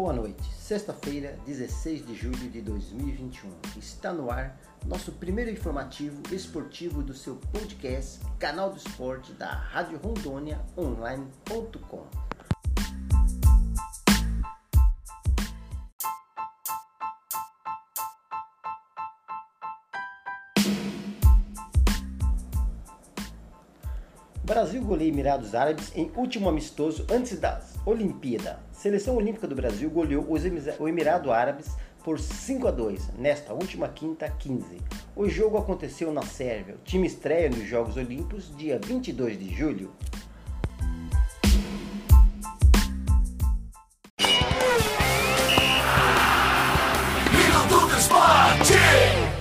Boa noite. Sexta-feira, 16 de julho de 2021. Está no ar nosso primeiro informativo esportivo do seu podcast, canal do esporte da Rádio Rondônia Online.com. Brasil goleia Emirados Árabes em último amistoso antes da Olimpíada. Seleção Olímpica do Brasil goleou o Emirado Árabes por 5 a 2 nesta última quinta 15. O jogo aconteceu na Sérvia. O time estreia nos Jogos Olímpicos dia 22 de julho.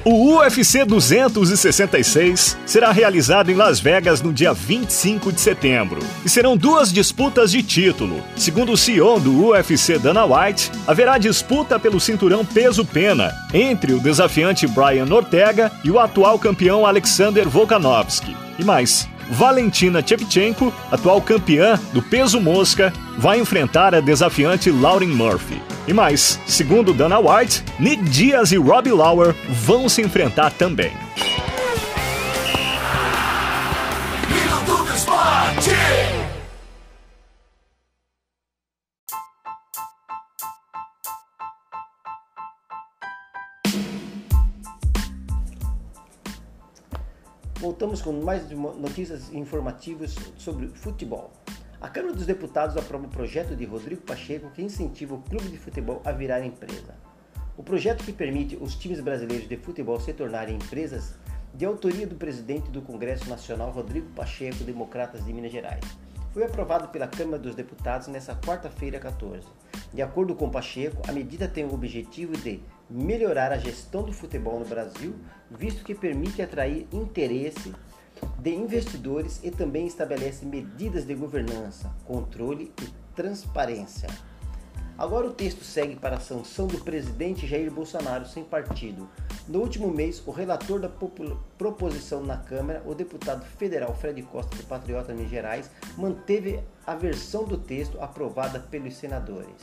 O UFC 266 será realizado em Las Vegas no dia 25 de setembro e serão duas disputas de título. Segundo o CEO do UFC, Dana White, haverá disputa pelo cinturão peso-pena entre o desafiante Brian Ortega e o atual campeão Alexander Volkanovski. E mais, Valentina Shevchenko, atual campeã do peso mosca, vai enfrentar a desafiante Lauren Murphy. E mais, segundo Dana White, Nick Diaz e Robbie Lauer vão se enfrentar também. Voltamos com mais notícias informativas sobre futebol. A Câmara dos Deputados aprova o projeto de Rodrigo Pacheco que incentiva o clube de futebol a virar empresa. O projeto que permite os times brasileiros de futebol se tornarem empresas de autoria do presidente do Congresso Nacional Rodrigo Pacheco, Democratas de Minas Gerais. Foi aprovado pela Câmara dos Deputados nesta quarta-feira 14. De acordo com Pacheco, a medida tem o objetivo de melhorar a gestão do futebol no Brasil, visto que permite atrair interesse de investidores e também estabelece medidas de governança, controle e transparência. Agora o texto segue para a sanção do presidente Jair Bolsonaro sem partido. No último mês, o relator da proposição na Câmara, o deputado federal Fred Costa do Patriota Minas Gerais, manteve a versão do texto aprovada pelos senadores.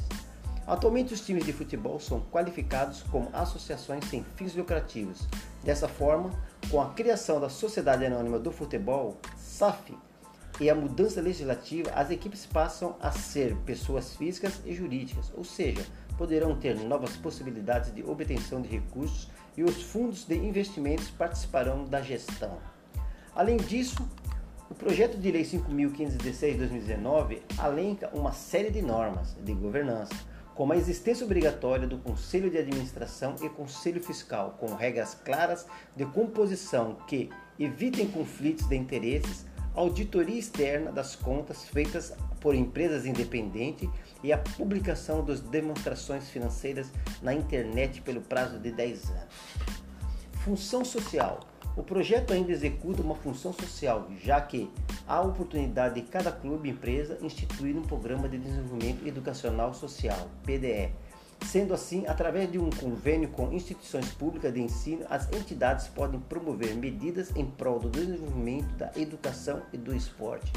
Atualmente, os times de futebol são qualificados como associações sem fins lucrativos. Dessa forma, com a criação da Sociedade Anônima do Futebol, SAF, e a mudança legislativa, as equipes passam a ser pessoas físicas e jurídicas, ou seja, poderão ter novas possibilidades de obtenção de recursos e os fundos de investimentos participarão da gestão. Além disso, o projeto de lei 5.516/2019 alenca uma série de normas de governança como a existência obrigatória do Conselho de Administração e Conselho Fiscal, com regras claras de composição que evitem conflitos de interesses, auditoria externa das contas feitas por empresas independentes e a publicação das demonstrações financeiras na internet pelo prazo de 10 anos. Função social o projeto ainda executa uma função social, já que há a oportunidade de cada clube e empresa instituir um programa de desenvolvimento educacional social, PDE. Sendo assim, através de um convênio com instituições públicas de ensino, as entidades podem promover medidas em prol do desenvolvimento da educação e do esporte.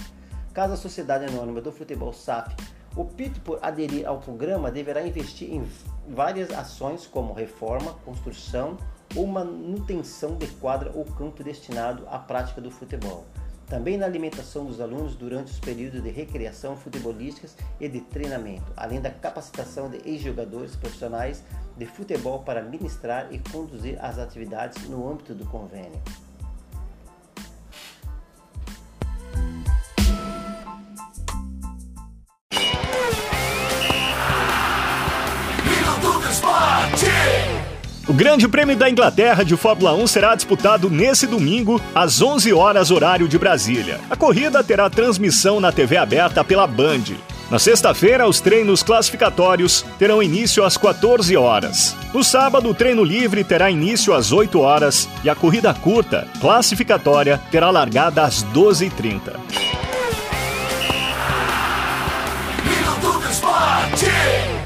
Caso a Sociedade Anônima do Futebol SAF opte por aderir ao programa, deverá investir em várias ações como reforma, construção, ou manutenção de quadra ou campo destinado à prática do futebol. Também na alimentação dos alunos durante os períodos de recreação futebolísticas e de treinamento, além da capacitação de ex-jogadores profissionais de futebol para ministrar e conduzir as atividades no âmbito do convênio. O Grande Prêmio da Inglaterra de Fórmula 1 será disputado nesse domingo, às 11 horas, horário de Brasília. A corrida terá transmissão na TV aberta pela Band. Na sexta-feira, os treinos classificatórios terão início às 14 horas. No sábado, o treino livre terá início às 8 horas e a corrida curta, classificatória, terá largada às 12h30. Esporte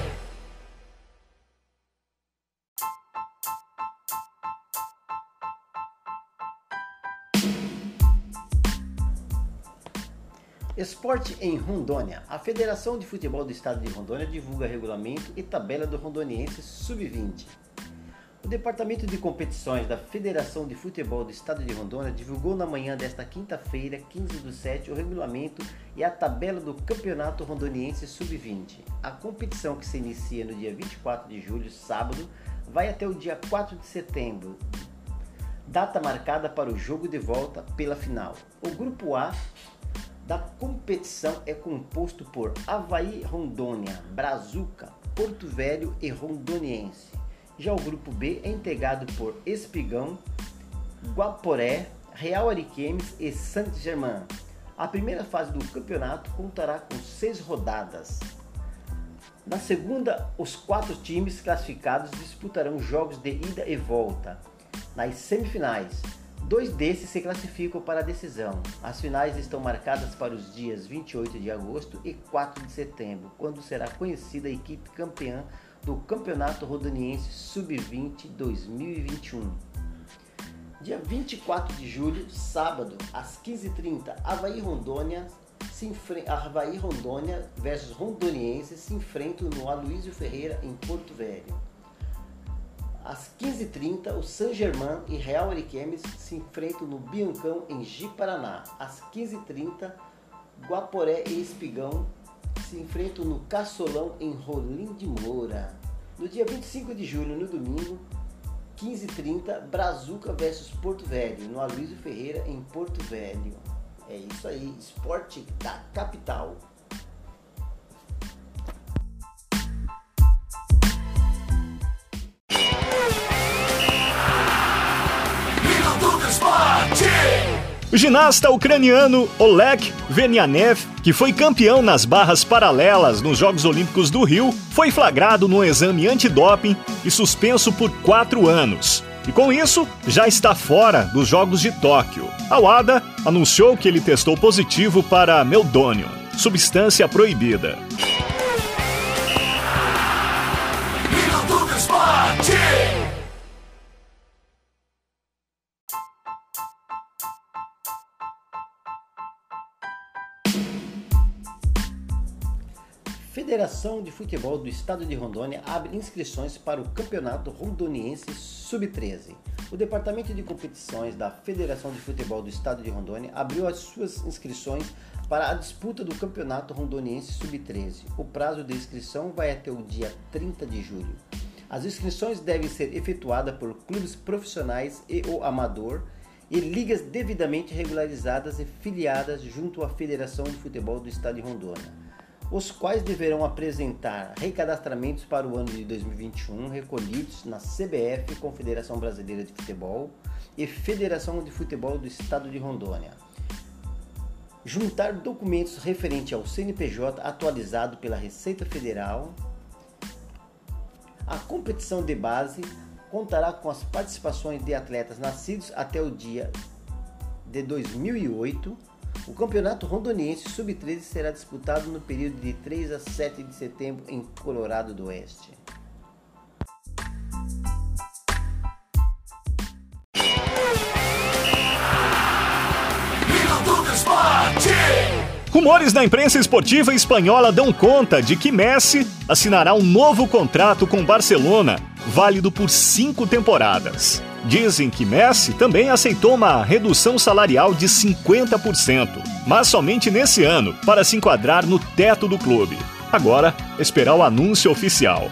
em Rondônia. A Federação de Futebol do Estado de Rondônia divulga regulamento e tabela do Rondoniense Sub-20. O Departamento de Competições da Federação de Futebol do Estado de Rondônia divulgou na manhã desta quinta-feira, 15 do 7, o regulamento e a tabela do Campeonato Rondoniense Sub-20. A competição que se inicia no dia 24 de julho, sábado, vai até o dia 4 de setembro, data marcada para o jogo de volta pela final. O grupo A da competição é composto por Havaí Rondônia, Brazuca, Porto Velho e Rondoniense. Já o grupo B é integrado por Espigão, Guaporé, Real Ariquemes e Saint-Germain. A primeira fase do campeonato contará com seis rodadas. Na segunda, os quatro times classificados disputarão jogos de ida e volta. Nas semifinais, Dois desses se classificam para a decisão. As finais estão marcadas para os dias 28 de agosto e 4 de setembro, quando será conhecida a equipe campeã do Campeonato Rodoniense Sub-20 2021. Dia 24 de julho, sábado, às 15h30, Havaí Rondônia se. Havaí Rondônia versus Rondoniense se enfrentam no Aloysio Ferreira em Porto Velho. Às 15h30, o San Germain e Real Ariquemes se enfrentam no Biancão, em Ji-Paraná. Às 15h30, Guaporé e Espigão se enfrentam no Caçolão, em Rolim de Moura. No dia 25 de julho, no domingo, 15h30, Brazuca versus Porto Velho, no Aloysio Ferreira, em Porto Velho. É isso aí, esporte da capital. O ginasta ucraniano Oleg Venianev, que foi campeão nas barras paralelas nos Jogos Olímpicos do Rio, foi flagrado num exame antidoping e suspenso por quatro anos. E com isso, já está fora dos Jogos de Tóquio. A WADA anunciou que ele testou positivo para meldônio, substância proibida. Federação de Futebol do Estado de Rondônia abre inscrições para o Campeonato Rondoniense Sub-13. O Departamento de Competições da Federação de Futebol do Estado de Rondônia abriu as suas inscrições para a disputa do Campeonato Rondoniense Sub-13. O prazo de inscrição vai até o dia 30 de julho. As inscrições devem ser efetuadas por clubes profissionais e ou amador e ligas devidamente regularizadas e filiadas junto à Federação de Futebol do Estado de Rondônia os quais deverão apresentar recadastramentos para o ano de 2021 recolhidos na CBF, Confederação Brasileira de Futebol e Federação de Futebol do Estado de Rondônia. Juntar documentos referentes ao CNPJ atualizado pela Receita Federal. A competição de base contará com as participações de atletas nascidos até o dia de 2008 o Campeonato Rondoniense Sub-13 será disputado no período de 3 a 7 de setembro em Colorado do Oeste. Rumores da imprensa esportiva espanhola dão conta de que Messi assinará um novo contrato com Barcelona, válido por cinco temporadas. Dizem que Messi também aceitou uma redução salarial de 50%, mas somente nesse ano, para se enquadrar no teto do clube. Agora, esperar o anúncio oficial.